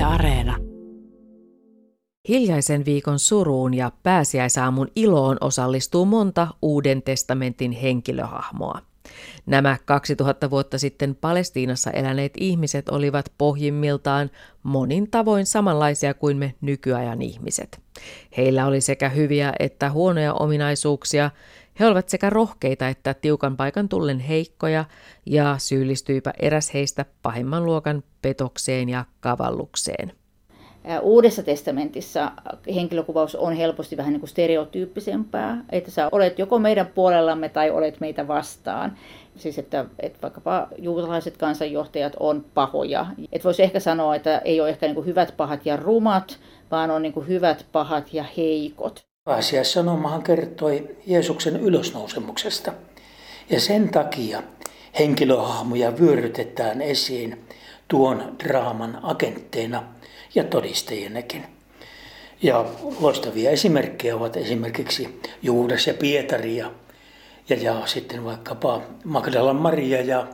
Yle Areena. Hiljaisen viikon suruun ja pääsiäisaamun iloon osallistuu monta Uuden testamentin henkilöhahmoa. Nämä 2000 vuotta sitten Palestiinassa eläneet ihmiset olivat pohjimmiltaan monin tavoin samanlaisia kuin me nykyajan ihmiset. Heillä oli sekä hyviä että huonoja ominaisuuksia, he olivat sekä rohkeita että tiukan paikan tullen heikkoja ja syyllistyipä eräs heistä pahimman luokan petokseen ja kavallukseen. Uudessa testamentissa henkilökuvaus on helposti vähän niin kuin stereotyyppisempää, että sä olet joko meidän puolellamme tai olet meitä vastaan. Siis että, että vaikkapa juutalaiset kansanjohtajat on pahoja. Et voisi ehkä sanoa, että ei ole ehkä niin kuin hyvät, pahat ja rumat, vaan on niin kuin hyvät, pahat ja heikot. Pääsiäissanomahan kertoi Jeesuksen ylösnousemuksesta. Ja sen takia henkilöhahmoja vyörytetään esiin tuon draaman agentteina ja todistajienekin. Ja loistavia esimerkkejä ovat esimerkiksi Juudas ja Pietari ja, ja, ja sitten vaikkapa Magdalan Maria ja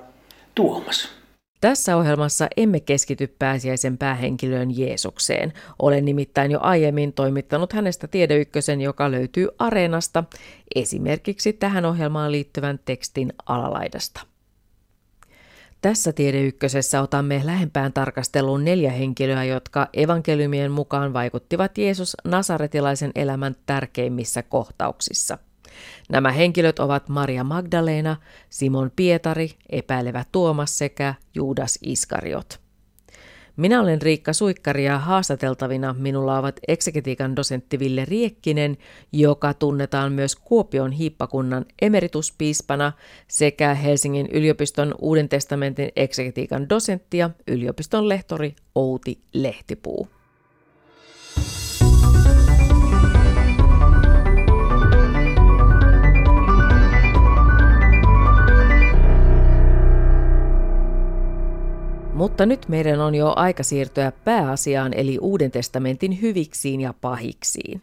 Tuomas. Tässä ohjelmassa emme keskity pääsiäisen päähenkilöön Jeesukseen. Olen nimittäin jo aiemmin toimittanut hänestä tiedeykkösen, joka löytyy Areenasta, esimerkiksi tähän ohjelmaan liittyvän tekstin alalaidasta. Tässä tiedeykkösessä otamme lähempään tarkasteluun neljä henkilöä, jotka evankeliumien mukaan vaikuttivat Jeesus Nasaretilaisen elämän tärkeimmissä kohtauksissa. Nämä henkilöt ovat Maria Magdalena, Simon Pietari, epäilevä Tuomas sekä Juudas Iskariot. Minä olen Riikka Suikkari ja haastateltavina minulla ovat eksegetiikan dosentti Ville Riekkinen, joka tunnetaan myös Kuopion hiippakunnan emerituspiispana, sekä Helsingin yliopiston Uuden testamentin eksegetiikan dosentti ja yliopiston lehtori Outi Lehtipuu. Mutta nyt meidän on jo aika siirtyä pääasiaan eli Uuden testamentin hyviksiin ja pahiksiin.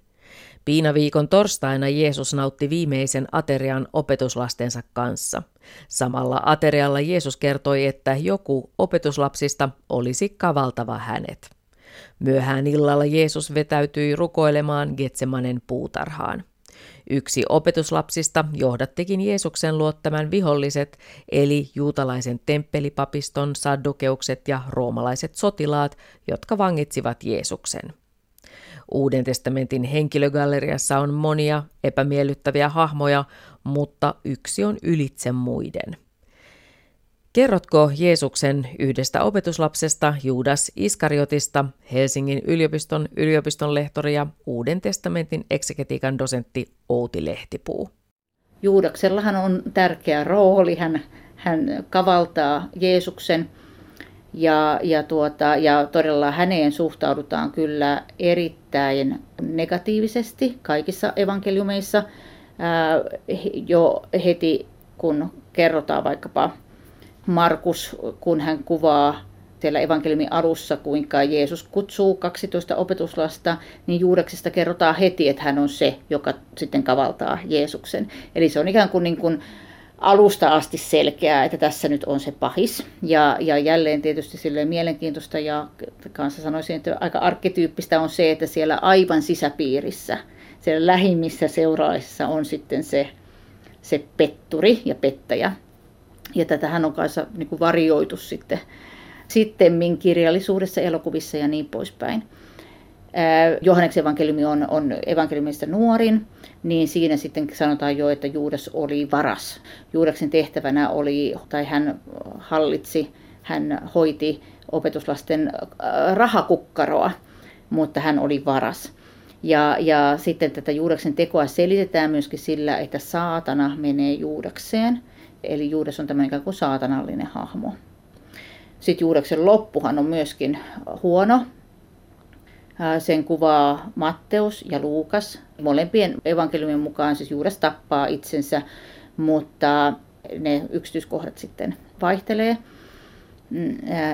Piinaviikon torstaina Jeesus nautti viimeisen aterian opetuslastensa kanssa. Samalla aterialla Jeesus kertoi, että joku opetuslapsista olisi kavaltava hänet. Myöhään illalla Jeesus vetäytyi rukoilemaan Getsemanen puutarhaan. Yksi opetuslapsista johdattikin Jeesuksen luottaman viholliset, eli juutalaisen temppelipapiston, saddukeukset ja roomalaiset sotilaat, jotka vangitsivat Jeesuksen. Uuden testamentin henkilögalleriassa on monia epämiellyttäviä hahmoja, mutta yksi on ylitse muiden. Kerrotko Jeesuksen yhdestä opetuslapsesta Juudas Iskariotista, Helsingin yliopiston yliopistonlehtori ja Uuden testamentin eksegetiikan dosentti Outi Lehtipuu? Juudaksellahan on tärkeä rooli. Hän, hän kavaltaa Jeesuksen ja, ja, tuota, ja todella häneen suhtaudutaan kyllä erittäin negatiivisesti kaikissa evankeliumeissa. Ää, jo heti kun kerrotaan vaikkapa Markus, kun hän kuvaa siellä evankeliumin alussa, kuinka Jeesus kutsuu 12 opetuslasta, niin Juudeksesta kerrotaan heti, että hän on se, joka sitten kavaltaa Jeesuksen. Eli se on ikään kuin, niin kuin alusta asti selkeää, että tässä nyt on se pahis. Ja, ja jälleen tietysti sille mielenkiintoista ja kanssa sanoisin, että aika arkkityyppistä on se, että siellä aivan sisäpiirissä, siellä lähimmissä seuraajissa on sitten se, se petturi ja pettäjä, ja tätähän on kanssa niin kuin varioitu sitten sittemmin kirjallisuudessa, elokuvissa ja niin poispäin. Johanneksen evankeliumi on, on evankeliumista nuorin, niin siinä sitten sanotaan jo, että Juudas oli varas. Juudaksen tehtävänä oli, tai hän hallitsi, hän hoiti opetuslasten rahakukkaroa, mutta hän oli varas. Ja, ja sitten tätä Juudaksen tekoa selitetään myöskin sillä, että saatana menee Juudakseen – Eli Juudas on tämmöinen ikään kuin saatanallinen hahmo. Sitten Juudaksen loppuhan on myöskin huono. Sen kuvaa Matteus ja Luukas. Molempien evankeliumien mukaan siis Juudas tappaa itsensä, mutta ne yksityiskohdat sitten vaihtelee.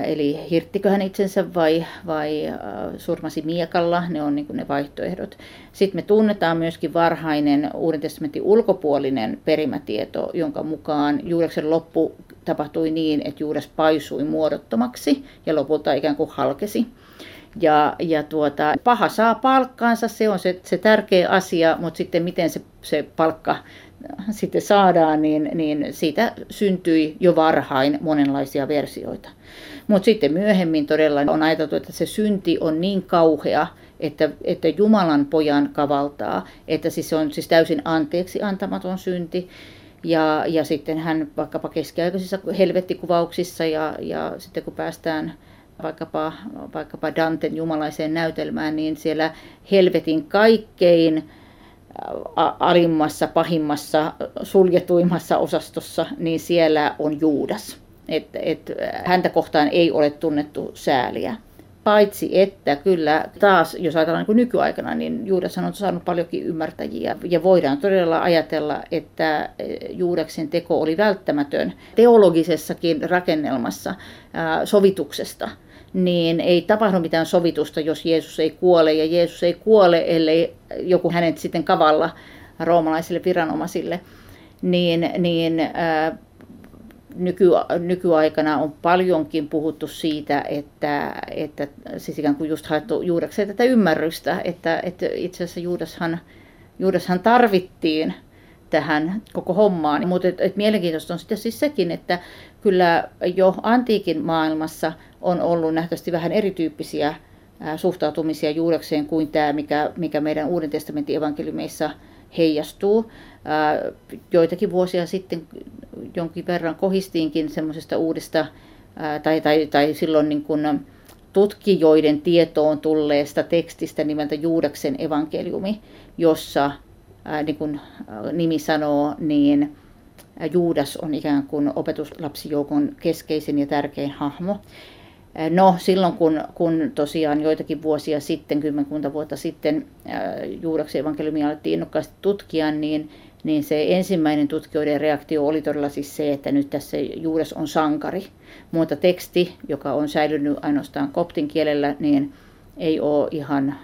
Eli hirttikö hän itsensä vai, vai surmasi miekalla, ne on niin ne vaihtoehdot. Sitten me tunnetaan myöskin varhainen Uuden testamentin ulkopuolinen perimätieto, jonka mukaan Juudeksen loppu tapahtui niin, että Juudas paisui muodottomaksi ja lopulta ikään kuin halkesi. Ja, ja tuota, paha saa palkkaansa, se on se, se tärkeä asia, mutta sitten miten se, se palkka sitten saadaan, niin, niin siitä syntyi jo varhain monenlaisia versioita. Mutta sitten myöhemmin todella on ajateltu, että se synti on niin kauhea, että, että Jumalan pojan kavaltaa, että siis se on siis täysin anteeksi antamaton synti. Ja, ja sitten hän vaikkapa keskiaikaisissa helvettikuvauksissa ja, ja sitten kun päästään vaikkapa, vaikkapa Danten jumalaiseen näytelmään, niin siellä helvetin kaikkein alimmassa, pahimmassa, suljetuimmassa osastossa, niin siellä on Juudas. Et, et, häntä kohtaan ei ole tunnettu sääliä. Paitsi että kyllä taas, jos ajatellaan niin nykyaikana, niin Juudas on saanut paljonkin ymmärtäjiä. Ja voidaan todella ajatella, että Juudaksen teko oli välttämätön teologisessakin rakennelmassa sovituksesta niin ei tapahdu mitään sovitusta, jos Jeesus ei kuole. Ja Jeesus ei kuole, ellei joku hänet sitten kavalla roomalaisille viranomaisille. Niin, niin ää, nyky, nykyaikana on paljonkin puhuttu siitä, että, että siis ikään kuin just haettu juudakseen tätä ymmärrystä, että, että itse asiassa Juudashan, Juudashan tarvittiin tähän koko hommaan. Mutta et, et mielenkiintoista on sitten siis sekin, että kyllä jo antiikin maailmassa on ollut nähtävästi vähän erityyppisiä suhtautumisia juudakseen kuin tämä, mikä, mikä meidän Uuden testamentin evankeliumeissa heijastuu. Joitakin vuosia sitten jonkin verran kohistiinkin semmoisesta uudesta, tai, tai, tai silloin niin kuin tutkijoiden tietoon tulleesta tekstistä nimeltä Juudaksen evankeliumi, jossa niin kuin nimi sanoo, niin Juudas on ikään kuin opetuslapsijoukon keskeisin ja tärkein hahmo. No silloin kun, kun tosiaan joitakin vuosia sitten, kymmenkunta vuotta sitten Juudaksen evankeliumia alettiin innokkaasti tutkia, niin, niin se ensimmäinen tutkijoiden reaktio oli todella siis se, että nyt tässä Juudas on sankari. Mutta teksti, joka on säilynyt ainoastaan koptin kielellä, niin ei ole ihan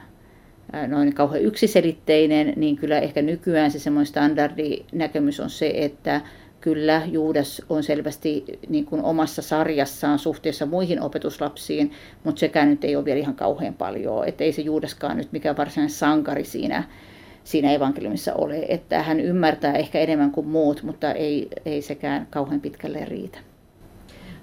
noin kauhean yksiselitteinen, niin kyllä ehkä nykyään se semmoinen standardinäkemys on se, että kyllä Juudas on selvästi niin kuin omassa sarjassaan suhteessa muihin opetuslapsiin, mutta sekään nyt ei ole vielä ihan kauhean paljon, että ei se Juudaskaan nyt mikään varsinainen sankari siinä, siinä evankeliumissa ole, että hän ymmärtää ehkä enemmän kuin muut, mutta ei, ei sekään kauhean pitkälle riitä.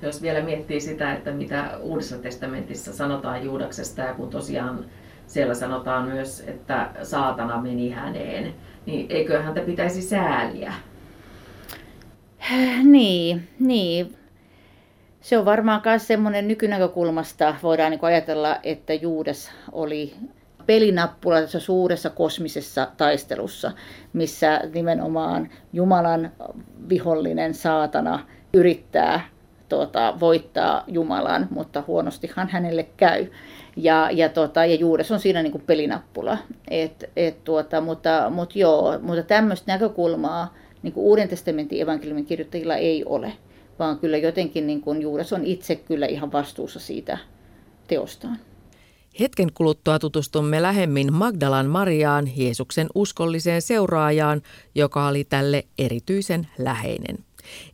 Jos vielä miettii sitä, että mitä Uudessa testamentissa sanotaan Juudaksesta ja kun tosiaan siellä sanotaan myös, että saatana meni häneen, niin eikö häntä pitäisi sääliä? Niin, niin. Se on varmaan myös semmoinen nykynäkökulmasta, voidaan niin ajatella, että Juudas oli pelinappula tässä suuressa kosmisessa taistelussa, missä nimenomaan Jumalan vihollinen saatana yrittää tuota, voittaa Jumalan, mutta huonostihan hänelle käy. Ja, ja, tuota, ja Juudas on siinä niin kuin pelinappula. Et, et, tuota, mutta, mutta, joo, mutta tämmöistä näkökulmaa niin kuin Uuden testamentin evankeliumin kirjoittajilla ei ole, vaan kyllä jotenkin niin kuin Juudas on itse kyllä ihan vastuussa siitä teostaan. Hetken kuluttua tutustumme lähemmin Magdalan Mariaan, Jeesuksen uskolliseen seuraajaan, joka oli tälle erityisen läheinen.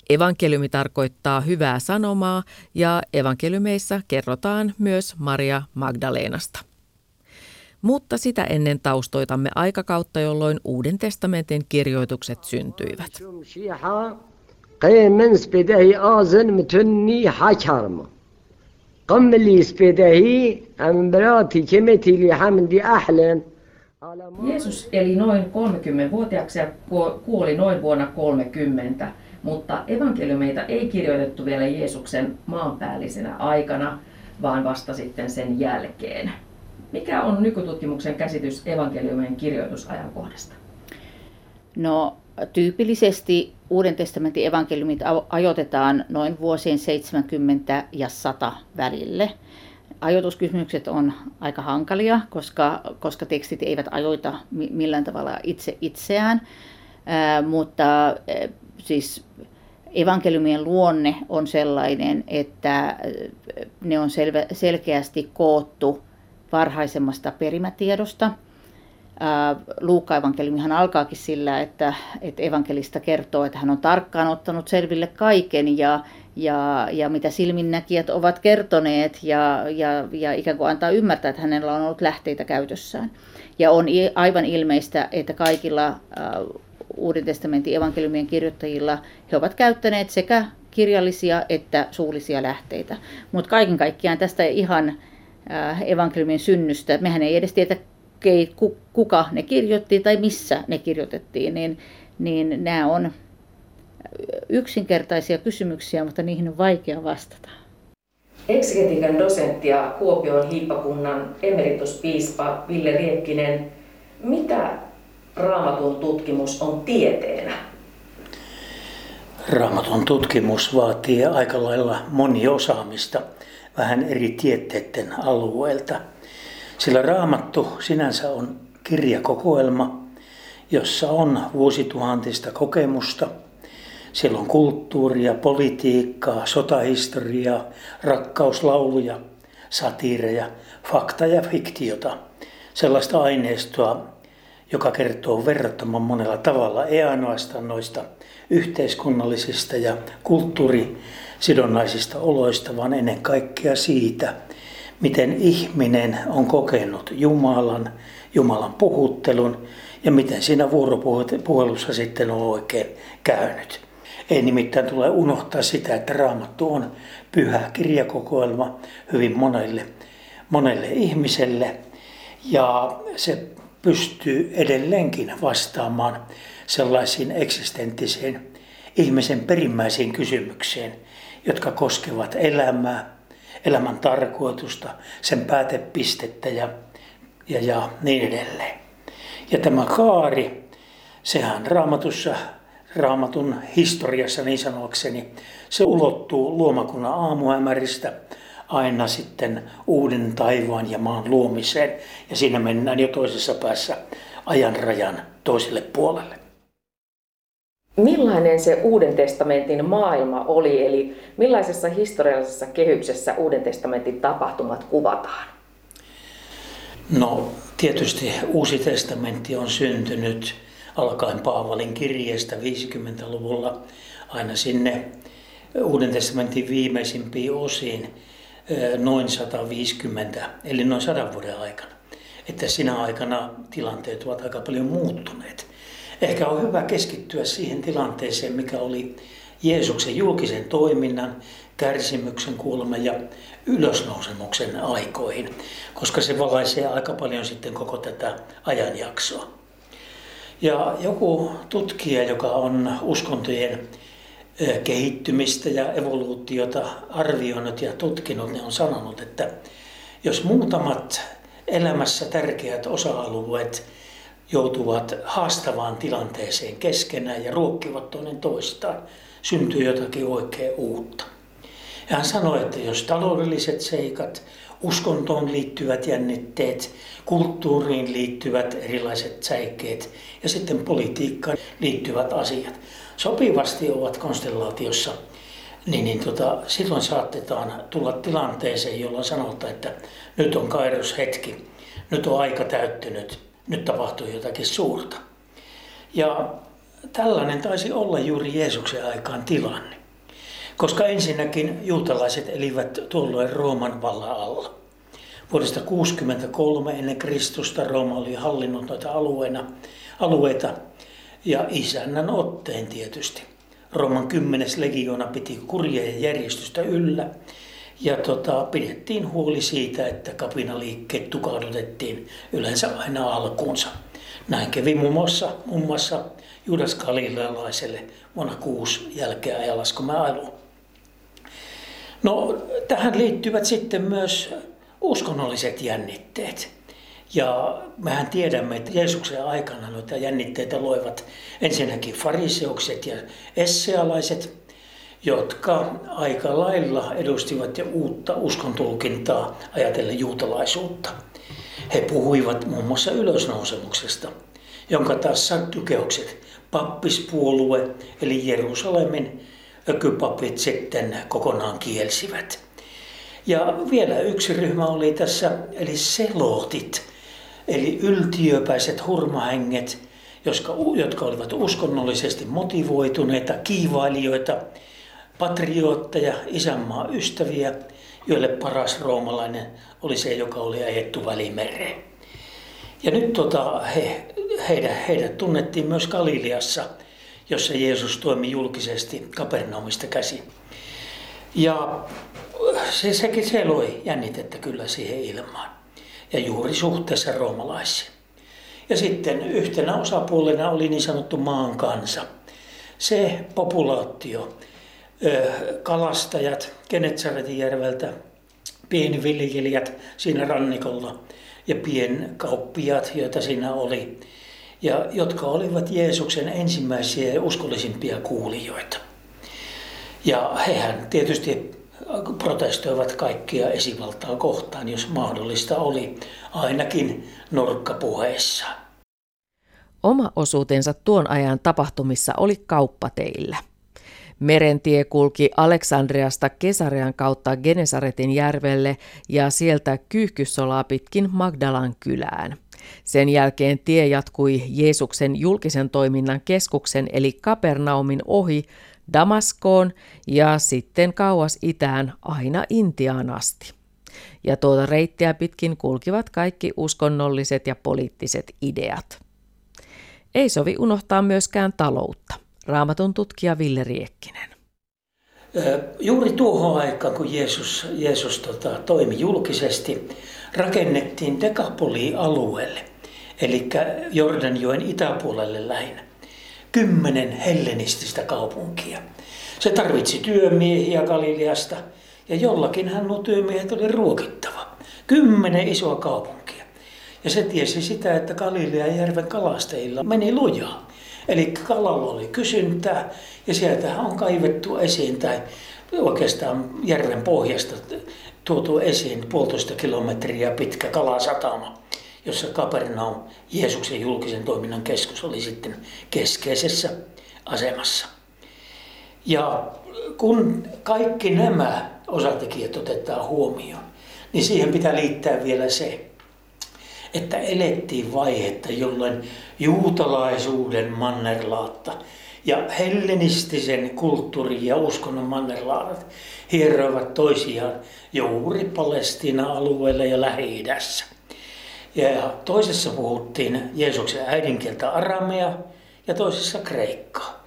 Evankeliumi tarkoittaa hyvää sanomaa ja evankeliumeissa kerrotaan myös Maria Magdalenasta. Mutta sitä ennen taustoitamme aikakautta, jolloin Uuden testamentin kirjoitukset syntyivät. Jeesus eli noin 30-vuotiaaksi ja kuoli noin vuonna 30, mutta evankeliumeita ei kirjoitettu vielä Jeesuksen maanpäällisenä aikana, vaan vasta sitten sen jälkeen. Mikä on nykytutkimuksen käsitys evankeliumien kirjoitusajankohdasta? No tyypillisesti Uuden testamentin evankeliumit ajoitetaan noin vuosien 70 ja 100 välille. Ajoituskysymykset on aika hankalia, koska, koska tekstit eivät ajoita millään tavalla itse itseään, Ää, mutta siis evankeliumien luonne on sellainen, että ne on selvä, selkeästi koottu varhaisemmasta perimätiedosta. Luukka evankeliumihan alkaakin sillä, että, että evankelista kertoo, että hän on tarkkaan ottanut selville kaiken ja, ja, ja mitä silminnäkijät ovat kertoneet ja, ja, ja ikään kuin antaa ymmärtää, että hänellä on ollut lähteitä käytössään. Ja on aivan ilmeistä, että kaikilla Uuden testamentin evankeliumien kirjoittajilla he ovat käyttäneet sekä kirjallisia että suullisia lähteitä. Mutta kaiken kaikkiaan tästä ihan evankeliumin synnystä, mehän ei edes tiedä, kuka ne kirjoitti tai missä ne kirjoitettiin, niin, niin nämä on yksinkertaisia kysymyksiä, mutta niihin on vaikea vastata. Eksegetiikan dosentti ja Kuopion hiippakunnan emerituspiispa Ville Riekkinen, mitä raamatun tutkimus on tieteenä? Raamatun tutkimus vaatii aika lailla moniosaamista vähän eri tieteiden alueelta. Sillä raamattu sinänsä on kirjakokoelma, jossa on vuosituhantista kokemusta. Siellä on kulttuuria, politiikkaa, sotahistoriaa, rakkauslauluja, satiireja, fakta ja fiktiota. Sellaista aineistoa, joka kertoo verrattoman monella tavalla, ei ainoastaan noista yhteiskunnallisista ja kulttuurisidonnaisista oloista, vaan ennen kaikkea siitä, miten ihminen on kokenut Jumalan, Jumalan puhuttelun ja miten siinä vuoropuhelussa sitten on oikein käynyt. Ei nimittäin tule unohtaa sitä, että Raamattu on pyhä kirjakokoelma hyvin monelle, monelle ihmiselle ja se pystyy edelleenkin vastaamaan sellaisiin eksistenttisiin ihmisen perimmäisiin kysymyksiin, jotka koskevat elämää, elämän tarkoitusta, sen päätepistettä ja, ja, ja niin edelleen. Ja tämä kaari, sehän raamatussa, raamatun historiassa niin sanokseni, se ulottuu luomakunnan aamuhämäristä aina sitten uuden taivaan ja maan luomiseen. Ja siinä mennään jo toisessa päässä ajan rajan toiselle puolelle. Millainen se Uuden testamentin maailma oli, eli millaisessa historiallisessa kehyksessä Uuden testamentin tapahtumat kuvataan? No tietysti Uusi testamentti on syntynyt alkaen Paavalin kirjeestä 50-luvulla aina sinne Uuden testamentin viimeisimpiin osiin noin 150, eli noin 100 vuoden aikana. Että sinä aikana tilanteet ovat aika paljon muuttuneet. Ehkä on hyvä keskittyä siihen tilanteeseen, mikä oli Jeesuksen julkisen toiminnan, kärsimyksen, kuoleman ja ylösnousemuksen aikoihin, koska se valaisee aika paljon sitten koko tätä ajanjaksoa. Ja joku tutkija, joka on uskontojen kehittymistä ja evoluutiota arvioinut ja tutkinut, niin on sanonut, että jos muutamat elämässä tärkeät osa-alueet joutuvat haastavaan tilanteeseen keskenään ja ruokkivat toinen toistaan, syntyy jotakin oikein uutta. Ja hän sanoi, että jos taloudelliset seikat, uskontoon liittyvät jännitteet, kulttuuriin liittyvät erilaiset säikkeet ja sitten politiikkaan liittyvät asiat sopivasti ovat konstellaatiossa, niin, niin tota, silloin saatetaan tulla tilanteeseen, jolloin sanotaan, että nyt on hetki, nyt on aika täyttynyt, nyt tapahtuu jotakin suurta. Ja tällainen taisi olla juuri Jeesuksen aikaan tilanne. Koska ensinnäkin juutalaiset elivät tuolloin Rooman vallan alla. Vuodesta 63 ennen Kristusta Rooma oli hallinnut noita alueena, alueita ja isännän otteen tietysti. Rooman kymmenes legiona piti kurja ja järjestystä yllä ja tota, pidettiin huoli siitä, että kapinaliikkeet tukahdutettiin yleensä aina alkuunsa. Näin kävi muun muassa, muun muassa Judas Galilealaiselle vuonna 6 jälkeen ajalaskumäailuun. No, tähän liittyvät sitten myös uskonnolliset jännitteet. Ja mehän tiedämme, että Jeesuksen aikana noita jännitteitä loivat ensinnäkin fariseukset ja essealaiset, jotka aika lailla edustivat jo uutta uskontulkintaa ajatellen juutalaisuutta. He puhuivat muun muassa ylösnousemuksesta, jonka taas saddukeukset, pappispuolue eli Jerusalemin ökypapit sitten kokonaan kielsivät. Ja vielä yksi ryhmä oli tässä, eli selotit, eli yltiöpäiset hurmahenget, jotka, jotka olivat uskonnollisesti motivoituneita, kiivailijoita, patriootteja, isänmaa ystäviä, joille paras roomalainen oli se, joka oli ajettu välimereen. Ja nyt tota, he, heidät, heidät tunnettiin myös Galileassa, jossa Jeesus toimi julkisesti Kapernaumista käsin. Ja se, sekin se loi jännitettä kyllä siihen ilmaan. Ja juuri suhteessa roomalaisiin. Ja sitten yhtenä osapuolena oli niin sanottu maan kansa. Se populaatio, kalastajat Genetsaretin järveltä, pienviljelijät siinä rannikolla ja pienkauppiaat, joita siinä oli, ja jotka olivat Jeesuksen ensimmäisiä ja uskollisimpia kuulijoita. Ja hehän tietysti protestoivat kaikkia esivaltaa kohtaan, jos mahdollista oli, ainakin nurkkapuheissa. Oma osuutensa tuon ajan tapahtumissa oli kauppateillä. Merentie kulki Aleksandriasta Kesarean kautta Genesaretin järvelle ja sieltä Kyyhkyssolaa pitkin Magdalan kylään. Sen jälkeen tie jatkui Jeesuksen julkisen toiminnan keskuksen eli Kapernaumin ohi Damaskoon ja sitten kauas itään aina Intiaan asti. Ja tuota reittiä pitkin kulkivat kaikki uskonnolliset ja poliittiset ideat. Ei sovi unohtaa myöskään taloutta. Raamatun tutkija Ville Riekkinen. Juuri tuohon aikaan, kun Jeesus, Jeesus tota, toimi julkisesti, rakennettiin Dekapoli-alueelle, eli Jordanjoen itäpuolelle lähinnä, kymmenen hellenististä kaupunkia. Se tarvitsi työmiehiä Galileasta, ja jollakinhan nuo työmiehet oli ruokittava. Kymmenen isoa kaupunkia. Ja se tiesi sitä, että Galilean järven kalastajilla meni lujaa. Eli kalalla oli kysyntää ja sieltä on kaivettu esiin tai oikeastaan järven pohjasta tuotu esiin puolitoista kilometriä pitkä kalasatama, jossa Kapernaum, Jeesuksen julkisen toiminnan keskus, oli sitten keskeisessä asemassa. Ja kun kaikki nämä osatekijät otetaan huomioon, niin siihen pitää liittää vielä se, että elettiin vaihetta, jolloin juutalaisuuden mannerlaatta ja hellenistisen kulttuurin ja uskonnon mannerlaatat hieroivat toisiaan juuri Palestiina-alueella ja Lähi-idässä. Ja toisessa puhuttiin Jeesuksen äidinkieltä aramea ja toisessa kreikkaa.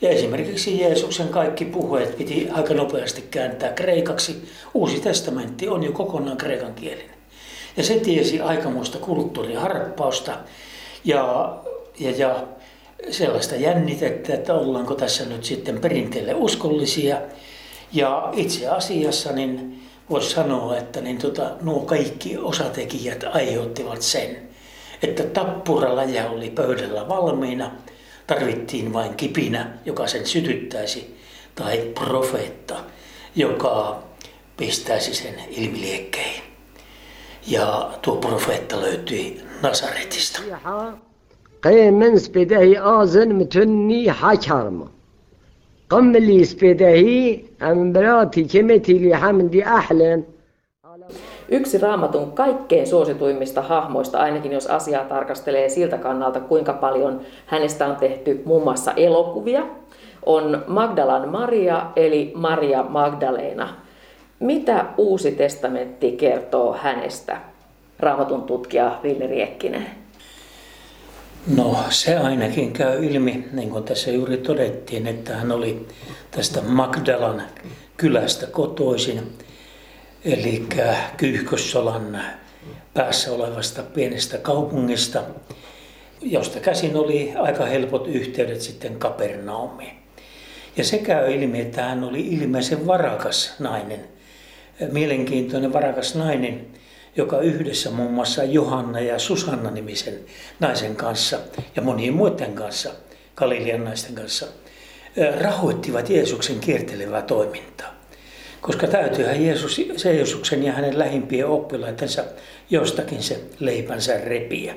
Ja esimerkiksi Jeesuksen kaikki puheet piti aika nopeasti kääntää kreikaksi. Uusi testamentti on jo kokonaan kreikan kielinen. Ja se tiesi aikamoista kulttuuriharppausta ja, ja, ja sellaista jännitettä, että ollaanko tässä nyt sitten perinteelle uskollisia. Ja itse asiassa niin voisi sanoa, että niin tota, nuo kaikki osatekijät aiheuttivat sen, että tappuralaja oli pöydällä valmiina, tarvittiin vain kipinä, joka sen sytyttäisi, tai profeetta, joka pistäisi sen ilmiliekkeihin. Ja tuo profeetta löytyi Nasaretista. قيمن سبيدهي آزن متني حكرم قم اللي سبيدهي أمبراتي كمتي اللي حمدي أحلن Yksi raamatun kaikkein suosituimmista hahmoista, ainakin jos asiaa tarkastelee siltä kannalta, kuinka paljon hänestä on tehty muun muassa elokuvia, on Magdalan Maria eli Maria Magdalena. Mitä Uusi testamentti kertoo hänestä, raamatun tutkija Ville Riekkinen? No se ainakin käy ilmi, niin kuin tässä juuri todettiin, että hän oli tästä Magdalan kylästä kotoisin, eli Kyyhkössolan päässä olevasta pienestä kaupungista, josta käsin oli aika helpot yhteydet sitten Kapernaumiin. Ja se käy ilmi, että hän oli ilmeisen varakas nainen, mielenkiintoinen varakas nainen, joka yhdessä muun muassa Johanna ja Susanna nimisen naisen kanssa ja monien muiden kanssa, Galilean naisten kanssa, rahoittivat Jeesuksen kiertelevää toimintaa. Koska täytyyhän Jeesus, se Jeesuksen ja hänen lähimpien oppilaitensa jostakin se leipänsä repiä.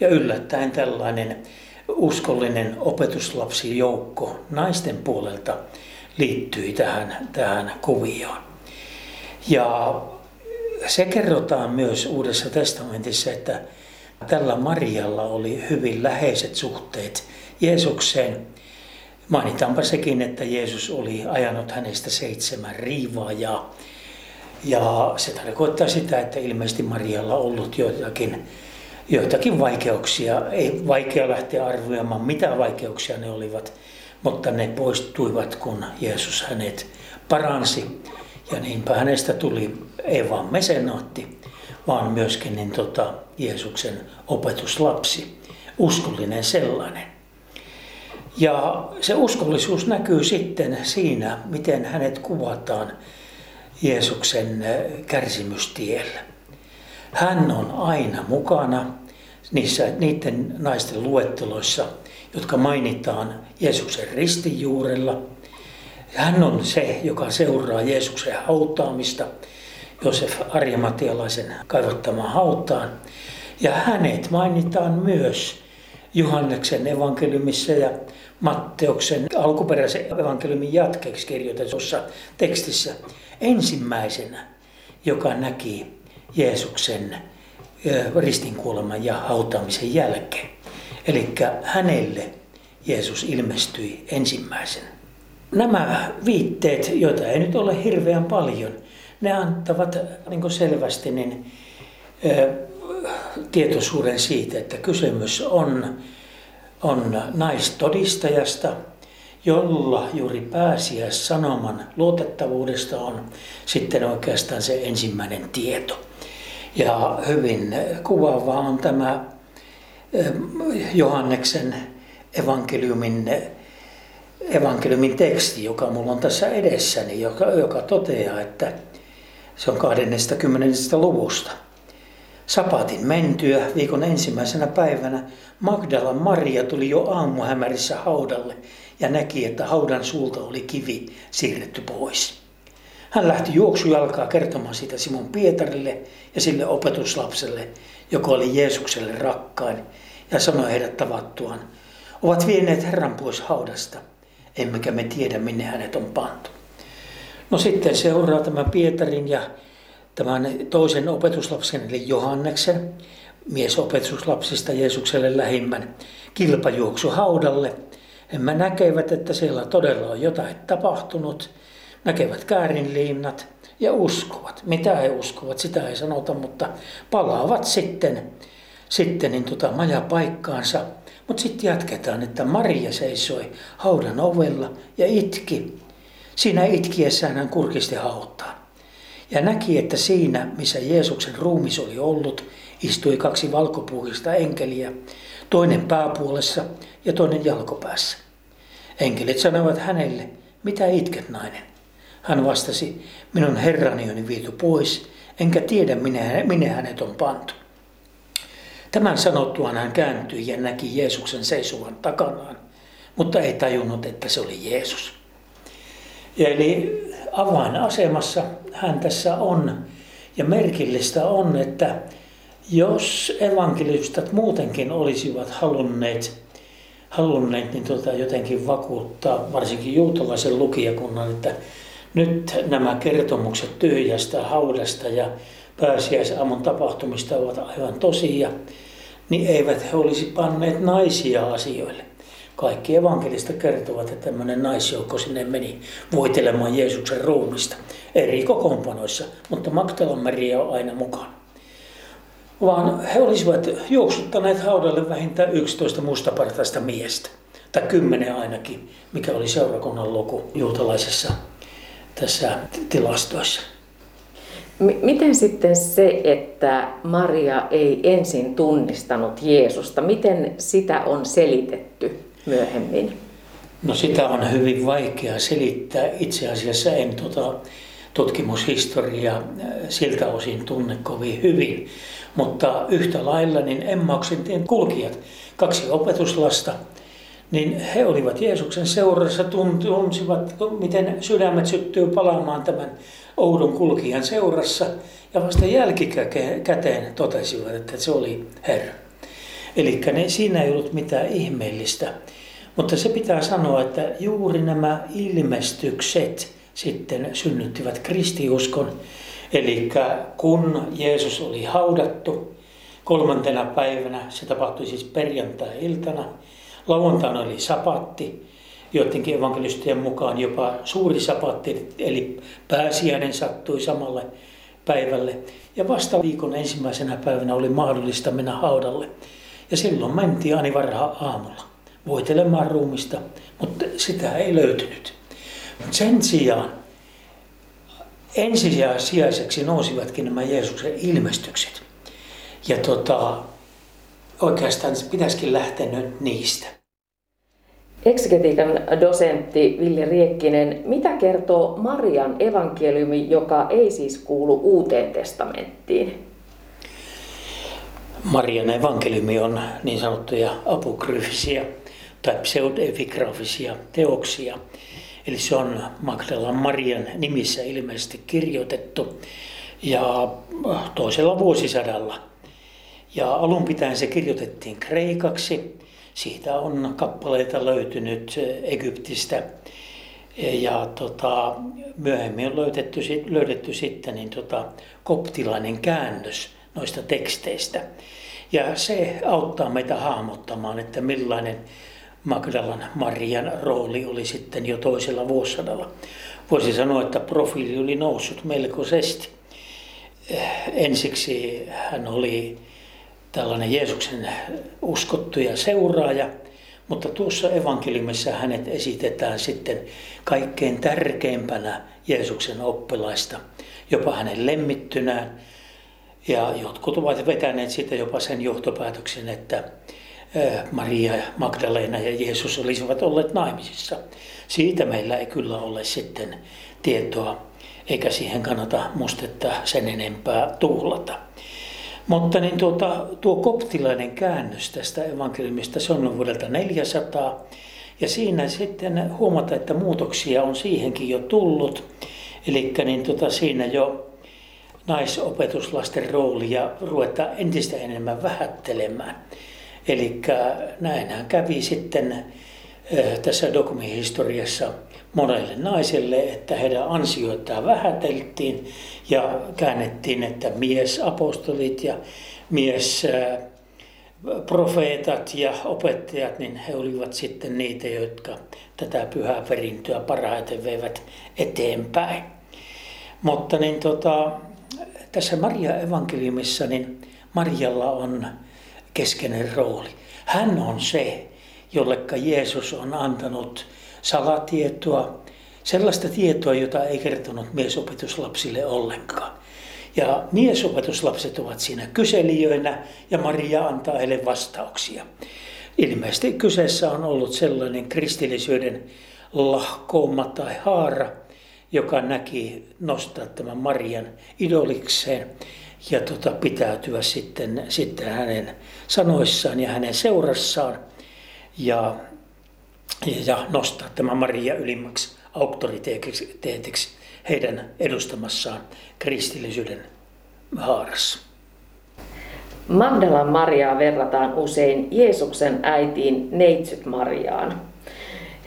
Ja yllättäen tällainen uskollinen opetuslapsijoukko naisten puolelta liittyi tähän, tähän kuvioon. Ja se kerrotaan myös Uudessa testamentissa, että Tällä Marialla oli hyvin läheiset suhteet Jeesukseen. Mainitaanpa sekin, että Jeesus oli ajanut hänestä seitsemän riivaajaa. Ja se tarkoittaa sitä, että ilmeisesti Marialla on ollut joitakin, joitakin vaikeuksia. Ei vaikea lähteä arvioimaan, mitä vaikeuksia ne olivat, mutta ne poistuivat, kun Jeesus hänet paransi. Ja niinpä hänestä tuli ei vain mesenaatti, vaan myöskin niin tota, Jeesuksen opetuslapsi, uskollinen sellainen. Ja se uskollisuus näkyy sitten siinä, miten hänet kuvataan Jeesuksen kärsimystiellä. Hän on aina mukana niissä, niiden naisten luetteloissa, jotka mainitaan Jeesuksen ristin juurella. Hän on se, joka seuraa Jeesuksen hautaamista Josef Arjamatialaisen kaivottamaan hautaan. Ja hänet mainitaan myös Johanneksen evankeliumissa ja Matteuksen alkuperäisen evankeliumin jatkeeksi kirjoitetussa tekstissä ensimmäisenä, joka näki Jeesuksen ristinkuoleman ja hautaamisen jälkeen. Eli hänelle Jeesus ilmestyi ensimmäisenä. Nämä viitteet, joita ei nyt ole hirveän paljon, ne antavat niin selvästi niin, tietoisuuden siitä, että kysymys on, on naistodistajasta, jolla juuri pääsiäis sanoman luotettavuudesta on sitten oikeastaan se ensimmäinen tieto. Ja hyvin kuvaava on tämä Johanneksen evankeliumin, evankeliumin teksti, joka mulla on tässä edessäni, joka, joka toteaa, että se on 20. luvusta. Sapatin mentyä viikon ensimmäisenä päivänä Magdalan Maria tuli jo aamuhämärissä haudalle ja näki, että haudan suulta oli kivi siirretty pois. Hän lähti juoksujalkaa kertomaan siitä Simon Pietarille ja sille opetuslapselle, joka oli Jeesukselle rakkain, ja sanoi heidät tavattuaan, ovat vieneet Herran pois haudasta, emmekä me tiedä minne hänet on pantu. No sitten seuraa tämä Pietarin ja tämän toisen opetuslapsen, eli Johanneksen, miesopetuslapsista Jeesukselle lähimmän, kilpajuoksu haudalle. Emme näkevät, että siellä todella on jotain tapahtunut. Näkevät käärinliinnat ja uskovat. Mitä he uskovat, sitä ei sanota, mutta palaavat sitten, sitten niin tota majapaikkaansa. Mutta sitten jatketaan, että Maria seisoi haudan ovella ja itki. Siinä itkiessään hän kurkisti hautaan ja näki, että siinä, missä Jeesuksen ruumis oli ollut, istui kaksi valkopuukista enkeliä, toinen pääpuolessa ja toinen jalkopäässä. Enkelit sanoivat hänelle, mitä itket nainen? Hän vastasi, minun herrani on viety pois, enkä tiedä minne hänet on pantu. Tämän sanottuaan hän kääntyi ja näki Jeesuksen seisovan takanaan, mutta ei tajunnut, että se oli Jeesus. Eli avainasemassa hän tässä on. Ja merkillistä on, että jos evankelistat muutenkin olisivat halunneet, halunneet niin tuota, jotenkin vakuuttaa varsinkin juutalaisen lukijakunnan, että nyt nämä kertomukset tyhjästä haudasta ja pääsiäisaamun tapahtumista ovat aivan tosia, niin eivät he olisi panneet naisia asioille. Kaikki evankelista kertovat, että tämmöinen naisjoukko sinne meni voitelemaan Jeesuksen ruumista eri kokoonpanoissa, mutta Magdalan Maria on aina mukana. Vaan he olisivat juoksuttaneet haudalle vähintään 11 mustapartaista miestä, tai kymmenen ainakin, mikä oli seurakunnan luku juutalaisessa tässä tilastoissa. Miten sitten se, että Maria ei ensin tunnistanut Jeesusta, miten sitä on selitetty myöhemmin? No sitä on hyvin vaikea selittää. Itse asiassa en tuota tutkimushistoriaa äh, siltä osin tunne kovin hyvin. Mutta yhtä lailla niin Emmauksen tien kulkijat, kaksi opetuslasta, niin he olivat Jeesuksen seurassa, tunsivat, miten sydämet syttyy palaamaan tämän oudon kulkijan seurassa. Ja vasta jälkikäteen totesivat, että se oli Herra. Eli siinä ei ollut mitään ihmeellistä. Mutta se pitää sanoa, että juuri nämä ilmestykset sitten synnyttivät kristiuskon. Eli kun Jeesus oli haudattu, kolmantena päivänä, se tapahtui siis perjantai-iltana. Lauantaina oli sapatti, joidenkin evankelistien mukaan jopa suuri sapatti, eli pääsiäinen sattui samalle päivälle. Ja vasta viikon ensimmäisenä päivänä oli mahdollista mennä haudalle. Ja silloin mentiin aina varhaan aamulla voitelemaan ruumista, mutta sitä ei löytynyt. Sen sijaan ensisijaiseksi nousivatkin nämä Jeesuksen ilmestykset. Ja tota, oikeastaan pitäisikin lähteä nyt niistä. Eksegetiikan dosentti Ville Riekkinen, mitä kertoo Marian evankeliumi, joka ei siis kuulu uuteen testamenttiin? Marian evankeliumi on niin sanottuja apokryfisia tai pseudepigrafisia teoksia. Eli se on Magdalan Marian nimissä ilmeisesti kirjoitettu ja toisella vuosisadalla. Ja alun pitäen se kirjoitettiin kreikaksi. Siitä on kappaleita löytynyt Egyptistä. Ja tota, myöhemmin on löydetty, löydetty sitten niin tota, koptilainen käännös noista teksteistä. Ja se auttaa meitä hahmottamaan, että millainen Magdalan Marian rooli oli sitten jo toisella vuosisadalla. Voisi sanoa, että profiili oli noussut melkoisesti. Ensiksi hän oli tällainen Jeesuksen uskottu ja seuraaja, mutta tuossa evankeliumissa hänet esitetään sitten kaikkein tärkeimpänä Jeesuksen oppilaista, jopa hänen lemmittynään. Ja jotkut ovat vetäneet siitä jopa sen johtopäätöksen, että Maria, Magdalena ja Jeesus olisivat olleet naimisissa. Siitä meillä ei kyllä ole sitten tietoa, eikä siihen kannata mustetta sen enempää tuhlata. Mutta niin tuota, tuo koptilainen käännös tästä evankeliumista, se on vuodelta 400. Ja siinä sitten huomata, että muutoksia on siihenkin jo tullut. Eli niin tuota, siinä jo naisopetuslasten roolia ruvetaan entistä enemmän vähättelemään. Eli näinhän kävi sitten tässä dokumihistoriassa monelle naiselle, että heidän ansioitaan vähäteltiin ja käännettiin, että miesapostolit ja mies profeetat ja opettajat, niin he olivat sitten niitä, jotka tätä pyhää perintöä parhaiten veivät eteenpäin. Mutta niin tota, tässä Maria evankeliumissa, niin Marjalla on keskeinen rooli. Hän on se, jollekka Jeesus on antanut salatietoa, sellaista tietoa, jota ei kertonut miesopetuslapsille ollenkaan. Ja miesopetuslapset ovat siinä kyselijöinä ja Maria antaa heille vastauksia. Ilmeisesti kyseessä on ollut sellainen kristillisyyden lahkouma tai haara, joka näki nostaa tämän Marian idolikseen ja tota, pitäytyä sitten, sitten hänen sanoissaan ja hänen seurassaan ja, ja nostaa tämä Maria ylimmäksi auktoriteetiksi heidän edustamassaan kristillisyyden haarassa. Magdalan Mariaa verrataan usein Jeesuksen äitiin Neitsyt Mariaan.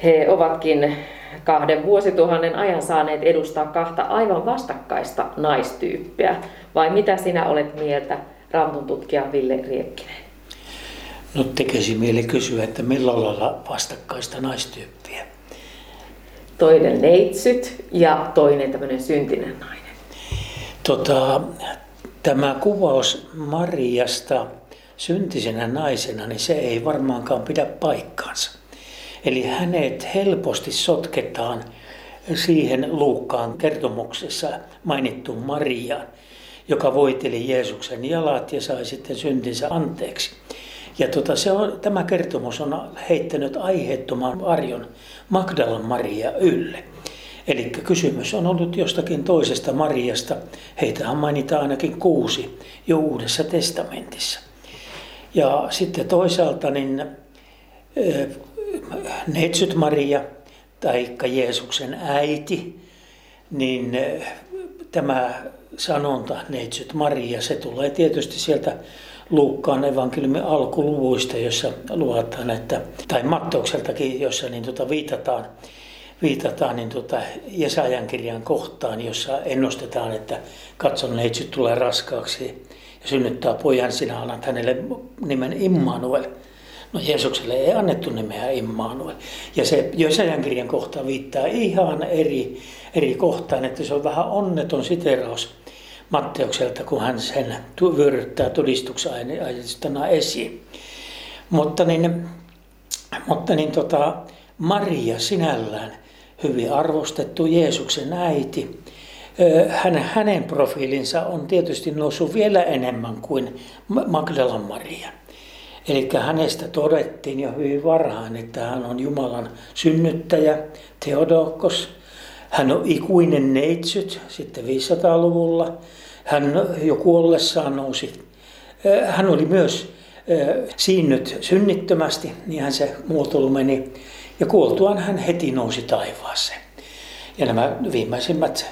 He ovatkin kahden vuosituhannen ajan saaneet edustaa kahta aivan vastakkaista naistyyppiä. Vai mitä sinä olet mieltä, raamatun tutkija Ville Riekkinen? No tekisi mieli kysyä, että millä lailla vastakkaista naistyyppiä? Toinen neitsyt ja toinen tämmöinen syntinen nainen. Tota, tämä kuvaus Mariasta syntisenä naisena, niin se ei varmaankaan pidä paikkaansa. Eli hänet helposti sotketaan siihen Luukkaan kertomuksessa mainittu Mariaan, joka voiteli Jeesuksen jalat ja sai sitten syntinsä anteeksi. Ja tota, se on, tämä kertomus on heittänyt aiheettoman varjon Magdalan Maria ylle. Eli kysymys on ollut jostakin toisesta Mariasta. Heitähän mainitaan ainakin kuusi jo Uudessa testamentissa. Ja sitten toisaalta niin Neitsyt Maria tai Jeesuksen äiti, niin tämä sanonta Neitsyt Maria, se tulee tietysti sieltä Luukkaan evankeliumin alkuluvuista, jossa luvataan, että, tai Matteukseltakin, jossa niin tota viitataan, viitataan niin tota Jesajan kirjan kohtaan, jossa ennustetaan, että katson neitsyt tulee raskaaksi ja synnyttää pojan, sinä annat hänelle nimen Immanuel. No Jeesukselle ei annettu nimeä Immanuel. Ja se Josajan kirjan kohta viittaa ihan eri, eri kohtaan, että se on vähän onneton siteraus Matteukselta, kun hän sen vyöryttää todistuksen aineistona esiin. Mutta niin, mutta niin tota, Maria sinällään, hyvin arvostettu Jeesuksen äiti, hänen, hänen profiilinsa on tietysti noussut vielä enemmän kuin Magdalan Maria. Eli hänestä todettiin jo hyvin varhain, että hän on Jumalan synnyttäjä, Theodokos. Hän on ikuinen neitsyt sitten 500-luvulla. Hän jo kuollessaan nousi. Hän oli myös siinnyt synnittömästi, niin hän se muotoilu meni. Ja kuoltuaan hän heti nousi taivaaseen. Ja nämä viimeisimmät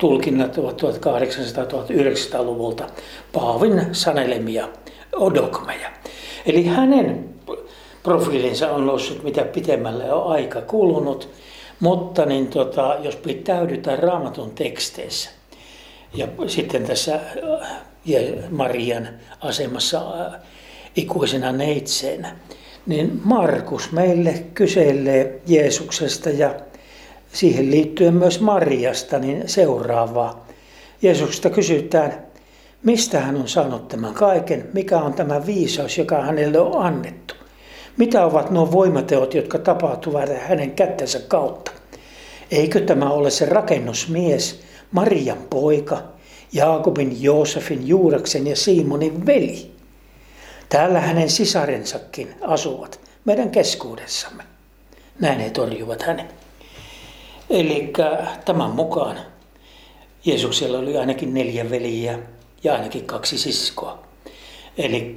tulkinnat ovat 1800-1900-luvulta Paavin sanelemia dogmeja. Eli hänen profiilinsa on noussut mitä pitemmälle on aika kulunut, mutta niin tota, jos pitäydytään raamatun teksteissä ja sitten tässä Marian asemassa ikuisena neitseenä, niin Markus meille kyselee Jeesuksesta ja siihen liittyen myös Mariasta niin seuraavaa. Jeesuksesta kysytään, mistä hän on saanut tämän kaiken, mikä on tämä viisaus, joka hänelle on annettu. Mitä ovat nuo voimateot, jotka tapahtuvat hänen kättensä kautta? Eikö tämä ole se rakennusmies, Marian poika, Jaakobin, Joosefin, Juuraksen ja Simonin veli? Täällä hänen sisarensakin asuvat meidän keskuudessamme. Näin he torjuvat hänen. Eli tämän mukaan Jeesuksella oli ainakin neljä veliä ja ainakin kaksi siskoa. Eli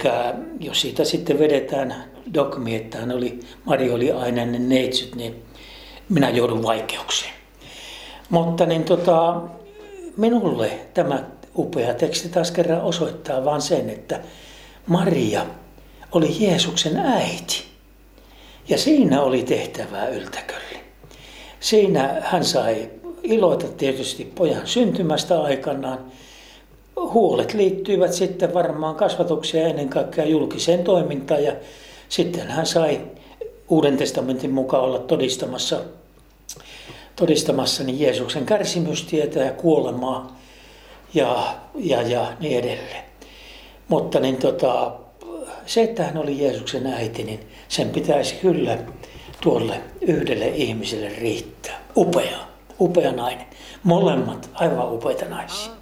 jos siitä sitten vedetään dogmi, että hän oli, Mari oli aina ne neitsyt, niin minä joudun vaikeuksiin. Mutta niin tota, minulle tämä upea teksti taas kerran osoittaa vain sen, että Maria oli Jeesuksen äiti. Ja siinä oli tehtävää yltäkölle. Siinä hän sai iloita tietysti pojan syntymästä aikanaan. Huolet liittyivät sitten varmaan kasvatukseen ennen kaikkea julkiseen toimintaan. Ja sitten hän sai Uuden testamentin mukaan olla todistamassa, todistamassa niin Jeesuksen kärsimystietä ja kuolemaa ja, ja, ja niin edelleen. Mutta niin tota, se, että hän oli Jeesuksen äiti, niin sen pitäisi kyllä tuolle yhdelle ihmiselle riittää. Upea, upea nainen. Molemmat aivan upeita naisia.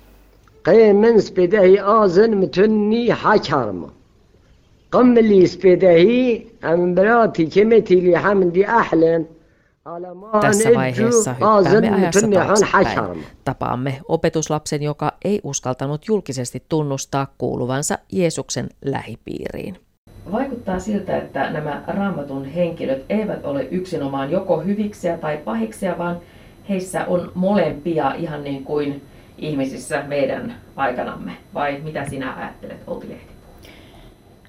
قيمن سبيدهي آزن متني حكرم قم اللي سبيدهي أم براتي كمتي اللي حمدي أحلن Tässä vaiheessa hyppäämme ajassa taaksepäin. Tapaamme opetuslapsen, joka ei uskaltanut julkisesti tunnustaa kuuluvansa Jeesuksen lähipiiriin. Vaikuttaa siltä, että nämä raamatun henkilöt eivät ole yksinomaan joko hyviksiä tai pahiksia, vaan heissä on molempia ihan niin kuin ihmisissä meidän aikanamme. Vai mitä sinä ajattelet, Outi Lehti?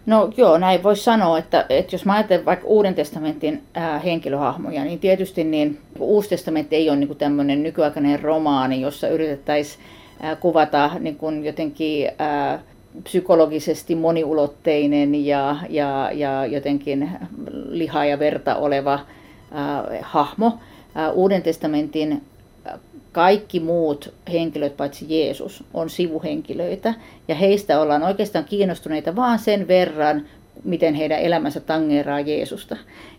No joo, näin voisi sanoa, että, että jos mä ajattelen vaikka Uuden testamentin ää, henkilöhahmoja, niin tietysti niin, Uusi testamentti ei ole niin tämmöinen nykyaikainen romaani, jossa yritettäisiin kuvata niin kuin jotenkin ää, psykologisesti moniulotteinen ja, ja, ja jotenkin lihaa ja verta oleva äh, hahmo. Uuden testamentin kaikki muut henkilöt paitsi Jeesus on sivuhenkilöitä ja heistä ollaan oikeastaan kiinnostuneita vaan sen verran, miten heidän elämänsä tangeeraa Jeesusta.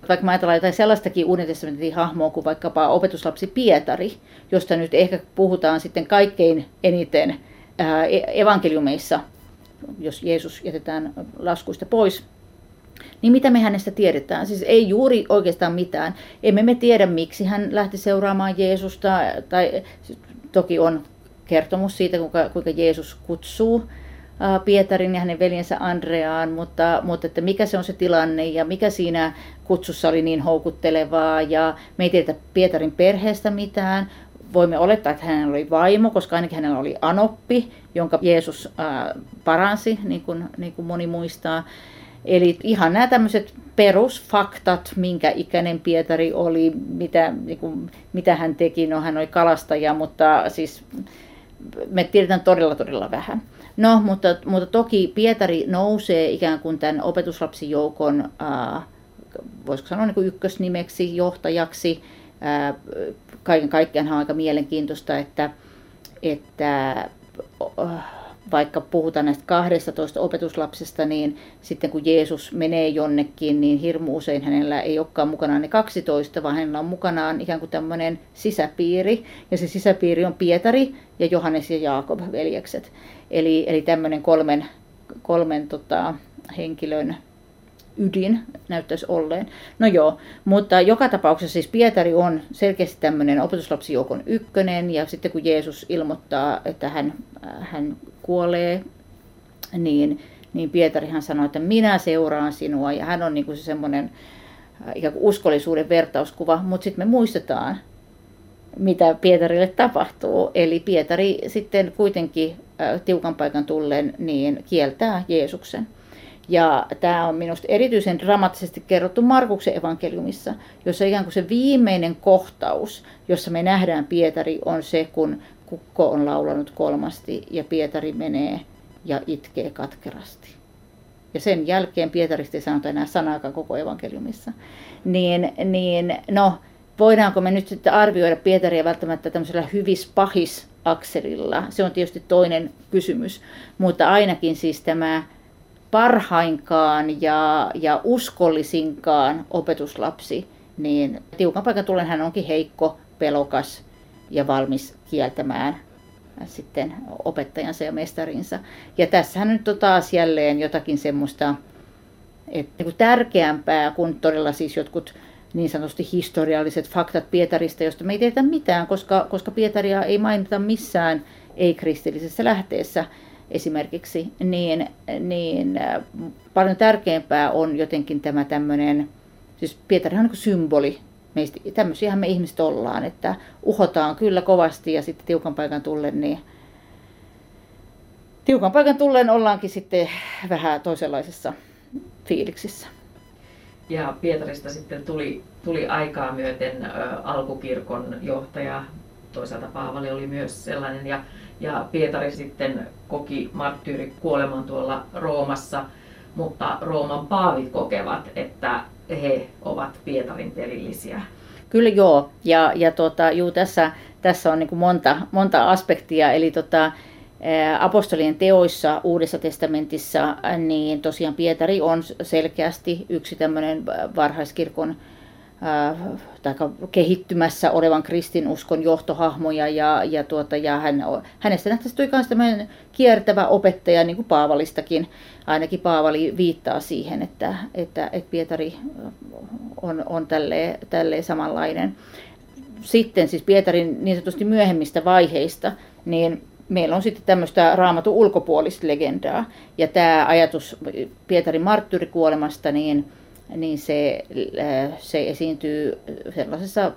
Vaikka mä ajatellaan jotain sellaistakin Uuden testamentin hahmoa kuin vaikkapa opetuslapsi Pietari, josta nyt ehkä puhutaan sitten kaikkein eniten e-, evankeliumeissa jos Jeesus jätetään laskuista pois, niin mitä me hänestä tiedetään? Siis ei juuri oikeastaan mitään. Emme me tiedä, miksi hän lähti seuraamaan Jeesusta, tai toki on kertomus siitä, kuinka, kuinka Jeesus kutsuu Pietarin ja hänen veljensä Andreaan, mutta, mutta että mikä se on se tilanne ja mikä siinä kutsussa oli niin houkuttelevaa ja me ei tiedetä Pietarin perheestä mitään, voimme olettaa, että hänellä oli vaimo, koska ainakin hänellä oli anoppi, jonka Jeesus paransi, niin kuin, niin kuin moni muistaa. Eli ihan nämä tämmöiset perusfaktat, minkä ikäinen Pietari oli, mitä, niin kuin, mitä hän teki. No hän oli kalastaja, mutta siis me tiedetään todella todella vähän. No, mutta, mutta toki Pietari nousee ikään kuin tämän opetuslapsijoukon, äh, voisiko sanoa niin kuin ykkösnimeksi, johtajaksi. Äh, kaiken kaikkiaan on aika mielenkiintoista, että, että äh, vaikka puhutaan näistä 12 opetuslapsesta, niin sitten kun Jeesus menee jonnekin, niin hirmu usein hänellä ei olekaan mukanaan ne 12, vaan hänellä on mukanaan ikään kuin tämmöinen sisäpiiri. Ja se sisäpiiri on Pietari ja Johannes ja Jaakob, veljekset. Eli, eli tämmöinen kolmen, kolmen tota, henkilön ydin näyttäisi olleen. No joo, mutta joka tapauksessa siis Pietari on selkeästi tämmöinen opetuslapsijoukon ykkönen ja sitten kun Jeesus ilmoittaa, että hän, hän kuolee, niin, niin Pietarihan sanoi, että minä seuraan sinua ja hän on niin kuin se semmoinen ikään kuin uskollisuuden vertauskuva, mutta sitten me muistetaan, mitä Pietarille tapahtuu. Eli Pietari sitten kuitenkin tiukan paikan tullen niin kieltää Jeesuksen. Ja tämä on minusta erityisen dramaattisesti kerrottu Markuksen evankeliumissa, jossa ikään kuin se viimeinen kohtaus, jossa me nähdään Pietari, on se, kun kukko on laulanut kolmasti ja Pietari menee ja itkee katkerasti. Ja sen jälkeen Pietarista ei sanota enää sanaakaan koko evankeliumissa. Niin, niin no, voidaanko me nyt sitten arvioida Pietaria välttämättä tämmöisellä hyvis-pahis akselilla? Se on tietysti toinen kysymys, mutta ainakin siis tämä parhainkaan ja, ja uskollisinkaan opetuslapsi, niin tiukan paikan tullen hän onkin heikko, pelokas ja valmis kieltämään sitten opettajansa ja mestarinsa. Ja tässähän nyt on taas jälleen jotakin semmoista että niin tärkeämpää kuin todella siis jotkut niin sanotusti historialliset faktat Pietarista, josta me ei tiedä mitään, koska, koska Pietaria ei mainita missään ei-kristillisessä lähteessä esimerkiksi, niin, niin paljon tärkeämpää on jotenkin tämä tämmöinen, siis Pietari on niin symboli meistä, tämmöisiähän me ihmiset ollaan, että uhotaan kyllä kovasti ja sitten tiukan paikan tullen, niin tiukan paikan tullen ollaankin sitten vähän toisenlaisessa fiiliksissä. Ja Pietarista sitten tuli, tuli aikaa myöten alkukirkon johtaja, toisaalta Paavali oli myös sellainen, ja, ja Pietari sitten koki marttyyri kuoleman tuolla Roomassa, mutta Rooman paavit kokevat, että he ovat Pietarin perillisiä. Kyllä joo, ja, ja tota, juu, tässä, tässä on niin monta, monta aspektia, eli tota, apostolien teoissa Uudessa testamentissa, niin tosiaan Pietari on selkeästi yksi tämmöinen varhaiskirkon tai kehittymässä olevan kristinuskon johtohahmoja ja, ja, tuota, ja hän, hänestä nähtäisi myös tämmöinen kiertävä opettaja, niin kuin Paavalistakin. Ainakin Paavali viittaa siihen, että, että, että Pietari on, on tälleen, tälleen samanlainen. Sitten siis Pietarin niin sanotusti myöhemmistä vaiheista, niin meillä on sitten tämmöistä raamatun ulkopuolista legendaa. Ja tämä ajatus Pietarin marttyrikuolemasta, niin niin se, äh, se esiintyy sellaisessa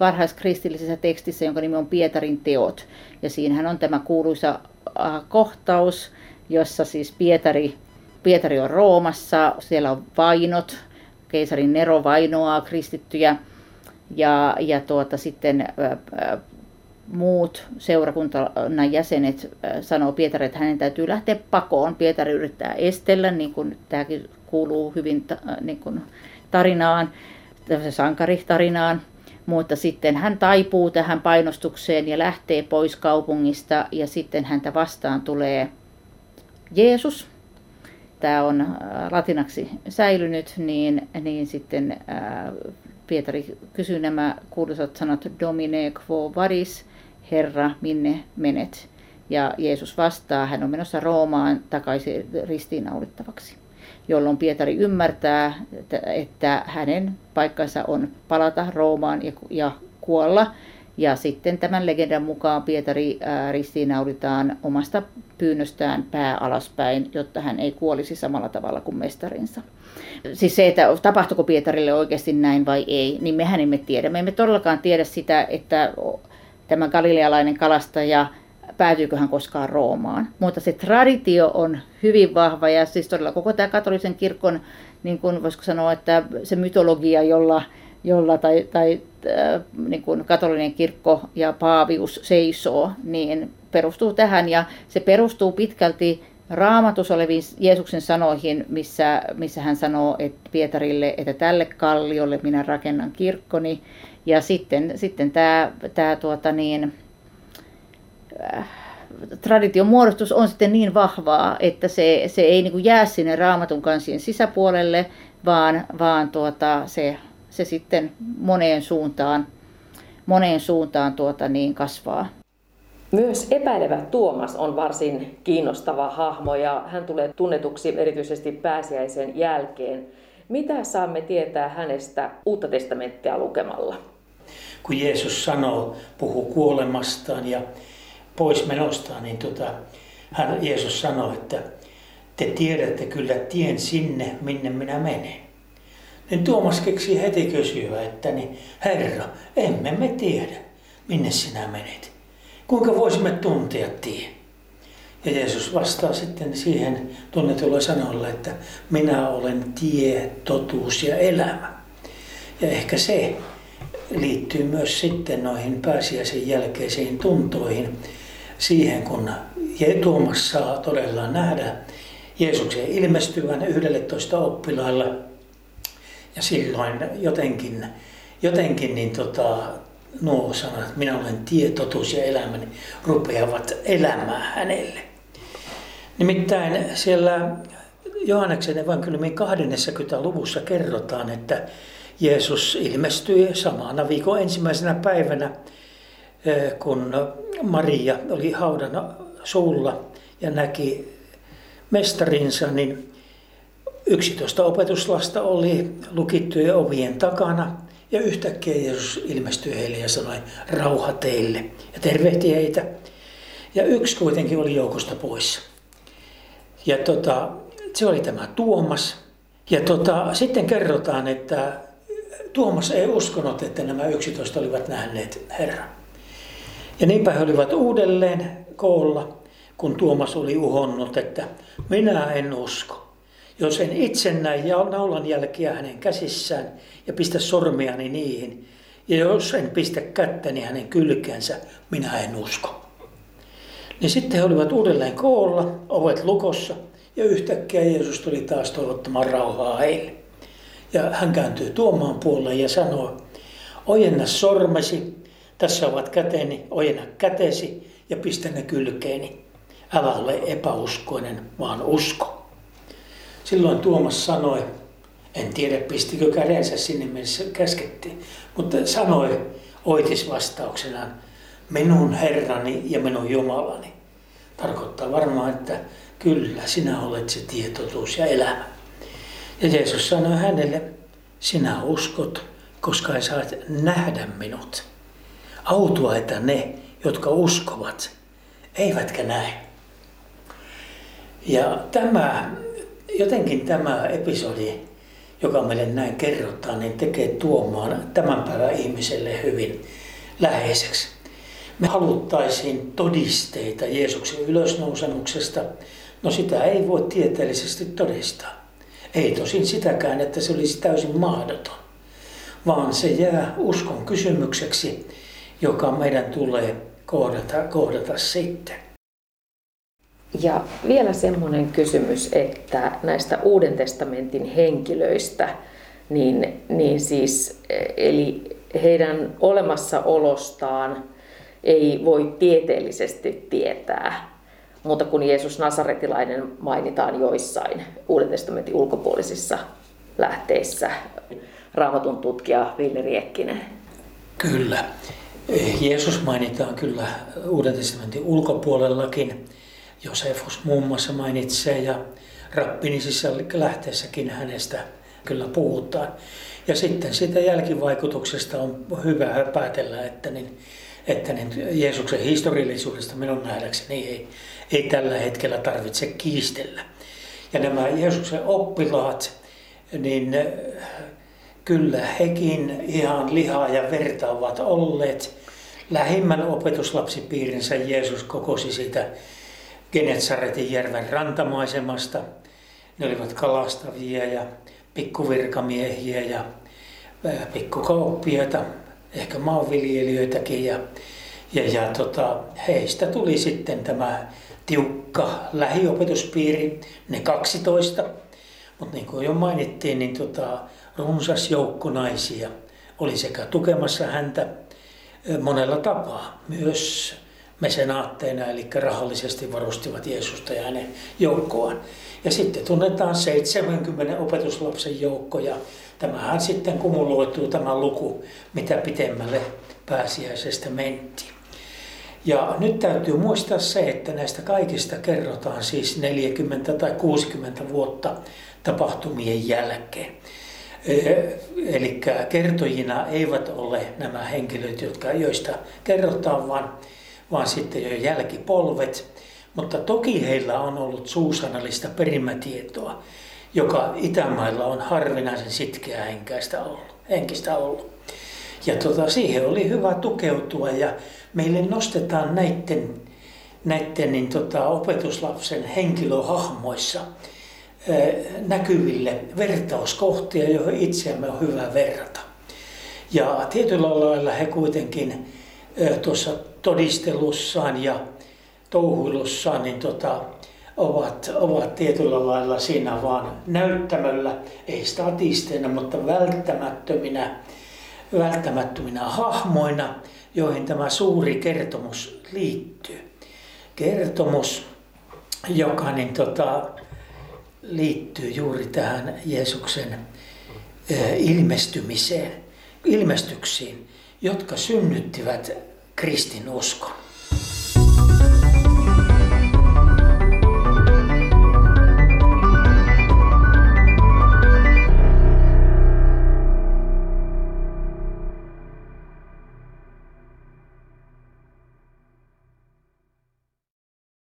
varhaiskristillisessä tekstissä, jonka nimi on Pietarin teot. Ja siinähän on tämä kuuluisa äh, kohtaus, jossa siis Pietari, Pietari on Roomassa, siellä on vainot, keisarin Nero vainoaa kristittyjä ja, ja tuota, sitten ää, muut seurakunnan jäsenet sanoo Pietari, että hänen täytyy lähteä pakoon. Pietari yrittää estellä, niin kuin tämäkin kuuluu hyvin niin kuin tarinaan, sankaritarinaan, mutta sitten hän taipuu tähän painostukseen ja lähtee pois kaupungista ja sitten häntä vastaan tulee Jeesus. Tämä on äh, latinaksi säilynyt, niin, niin sitten äh, Pietari kysyy nämä kuuluisat sanat Domine quo varis, Herra, minne menet? Ja Jeesus vastaa, hän on menossa Roomaan takaisin ristiinnaulittavaksi jolloin Pietari ymmärtää, että, hänen paikkansa on palata Roomaan ja kuolla. Ja sitten tämän legendan mukaan Pietari ristiinnaulitaan omasta pyynnöstään pää alaspäin, jotta hän ei kuolisi samalla tavalla kuin mestarinsa. Siis se, että tapahtuiko Pietarille oikeasti näin vai ei, niin mehän emme tiedä. Me emme todellakaan tiedä sitä, että tämä galilealainen kalastaja päätyykö hän koskaan Roomaan. Mutta se traditio on hyvin vahva ja siis todella koko tämä katolisen kirkon, niin kuin voisiko sanoa, että se mytologia, jolla, jolla tai, tai niin kuin katolinen kirkko ja paavius seisoo, niin perustuu tähän ja se perustuu pitkälti raamatus oleviin Jeesuksen sanoihin, missä, missä hän sanoo että Pietarille, että tälle kalliolle minä rakennan kirkkoni. Ja sitten, sitten tämä, tämä tuota niin, äh, tradition muodostus on sitten niin vahvaa, että se, se ei niin kuin jää sinne raamatun kansien sisäpuolelle, vaan, vaan tuota, se, se sitten moneen suuntaan, moneen suuntaan tuota niin kasvaa. Myös epäilevä Tuomas on varsin kiinnostava hahmo ja hän tulee tunnetuksi erityisesti pääsiäisen jälkeen. Mitä saamme tietää hänestä uutta testamenttia lukemalla? Kun Jeesus sanoo, puhuu kuolemastaan ja pois menostaan, niin tota, hän, Jeesus sanoi, että te tiedätte kyllä tien sinne, minne minä menen. Niin Tuomas keksi heti kysyä, että niin, Herra, emme me tiedä, minne sinä menet. Kuinka voisimme tuntea tie? Ja Jeesus vastaa sitten siihen tunnetulla sanolla, että minä olen tie, totuus ja elämä. Ja ehkä se liittyy myös sitten noihin pääsiäisen jälkeisiin tuntoihin, siihen kun Tuomas saa todella nähdä Jeesuksen ilmestyvän 11 oppilailla. Ja silloin jotenkin, jotenkin niin tota, nuo sanat, minä olen tie, totuus ja elämäni, rupeavat elämään hänelle. Nimittäin siellä Johanneksen evankeliumin 20. luvussa kerrotaan, että Jeesus ilmestyi samana viikon ensimmäisenä päivänä, kun Maria oli haudan suulla ja näki mestarinsa, niin 11 opetuslasta oli lukittujen ovien takana ja yhtäkkiä Jeesus ilmestyi heille ja sanoi, rauha teille. Ja tervehti heitä. Ja yksi kuitenkin oli joukosta poissa. Ja tota, se oli tämä Tuomas. Ja tota, sitten kerrotaan, että Tuomas ei uskonut, että nämä yksitoista olivat nähneet Herran. Ja niinpä he olivat uudelleen koolla, kun Tuomas oli uhonnut, että minä en usko. Jos en itse näe naulan jälkiä hänen käsissään ja pistä sormiani niihin, ja jos en pistä kättäni hänen kylkeensä, minä en usko. Niin sitten he olivat uudelleen koolla, ovet lukossa, ja yhtäkkiä Jeesus tuli taas toivottamaan rauhaa heille. Ja hän kääntyy tuomaan puolelle ja sanoo, ojenna sormesi, tässä ovat käteni, ojenna kätesi ja pistä ne kylkeeni. Älä ole epäuskoinen, vaan usko. Silloin Tuomas sanoi, en tiedä pistikö kädensä sinne missä käskettiin, mutta sanoi oitis vastauksenaan, minun Herrani ja minun Jumalani. Tarkoittaa varmaan, että kyllä, sinä olet se tietotuus ja elämä. Ja Jeesus sanoi hänelle, sinä uskot, koska saat nähdä minut. Autua, että ne, jotka uskovat, eivätkä näe. Ja tämä jotenkin tämä episodi, joka meille näin kerrotaan, niin tekee tuomaan tämän päivän ihmiselle hyvin läheiseksi. Me haluttaisiin todisteita Jeesuksen ylösnousemuksesta. No sitä ei voi tieteellisesti todistaa. Ei tosin sitäkään, että se olisi täysin mahdoton, vaan se jää uskon kysymykseksi, joka meidän tulee kohdata, kohdata sitten. Ja vielä semmoinen kysymys, että näistä Uuden testamentin henkilöistä, niin, niin siis, eli heidän olemassaolostaan ei voi tieteellisesti tietää, mutta kun Jeesus Nasaretilainen mainitaan joissain Uuden testamentin ulkopuolisissa lähteissä. Raamatun tutkija Ville Riekkinen. Kyllä. Jeesus mainitaan kyllä Uuden testamentin ulkopuolellakin. Josefus muun muassa mainitsee ja rappinisissa lähteessäkin hänestä kyllä puhutaan. Ja sitten siitä jälkivaikutuksesta on hyvä päätellä, että, niin, että niin Jeesuksen historiallisuudesta minun nähdäkseni ei, ei tällä hetkellä tarvitse kiistellä. Ja nämä Jeesuksen oppilaat, niin kyllä hekin ihan lihaa ja verta ovat olleet. Lähimmän opetuslapsipiirinsä Jeesus kokosi sitä Genetsaretin järven rantamaisemasta. Ne olivat kalastavia ja pikkuvirkamiehiä ja pikkukauppiaita ehkä maanviljelijöitäkin ja, ja, ja tota, heistä tuli sitten tämä tiukka lähiopetuspiiri, ne 12. Mutta niin kuin jo mainittiin, niin tota, runsas joukko naisia oli sekä tukemassa häntä monella tapaa, myös mesenaatteina, eli rahallisesti varustivat Jeesusta ja hänen joukkoaan. Ja sitten tunnetaan 70 opetuslapsen joukko ja tämähän sitten kumuloituu tämä luku, mitä pitemmälle pääsiäisestä mentiin. Ja nyt täytyy muistaa se, että näistä kaikista kerrotaan siis 40 tai 60 vuotta tapahtumien jälkeen. Eli kertojina eivät ole nämä henkilöt, jotka, joista kerrotaan, vaan, vaan sitten jo jälkipolvet. Mutta toki heillä on ollut suusanallista perimätietoa, joka Itämailla on harvinaisen sitkeää henkistä ollut. Henkistä ollut. Ja tota, siihen oli hyvä tukeutua ja meille nostetaan näiden, näiden niin tota, opetuslapsen henkilöhahmoissa näkyville vertauskohtia, joihin itseämme on hyvä verrata. Ja tietyllä lailla he kuitenkin tuossa todistelussaan ja touhuilussaan niin tota, ovat, ovat tietyllä lailla siinä vaan näyttämöllä, ei statisteina, mutta välttämättöminä, välttämättöminä hahmoina, joihin tämä suuri kertomus liittyy. Kertomus, joka niin tota, liittyy juuri tähän Jeesuksen ilmestymiseen, ilmestyksiin, jotka synnyttivät kristinuskon.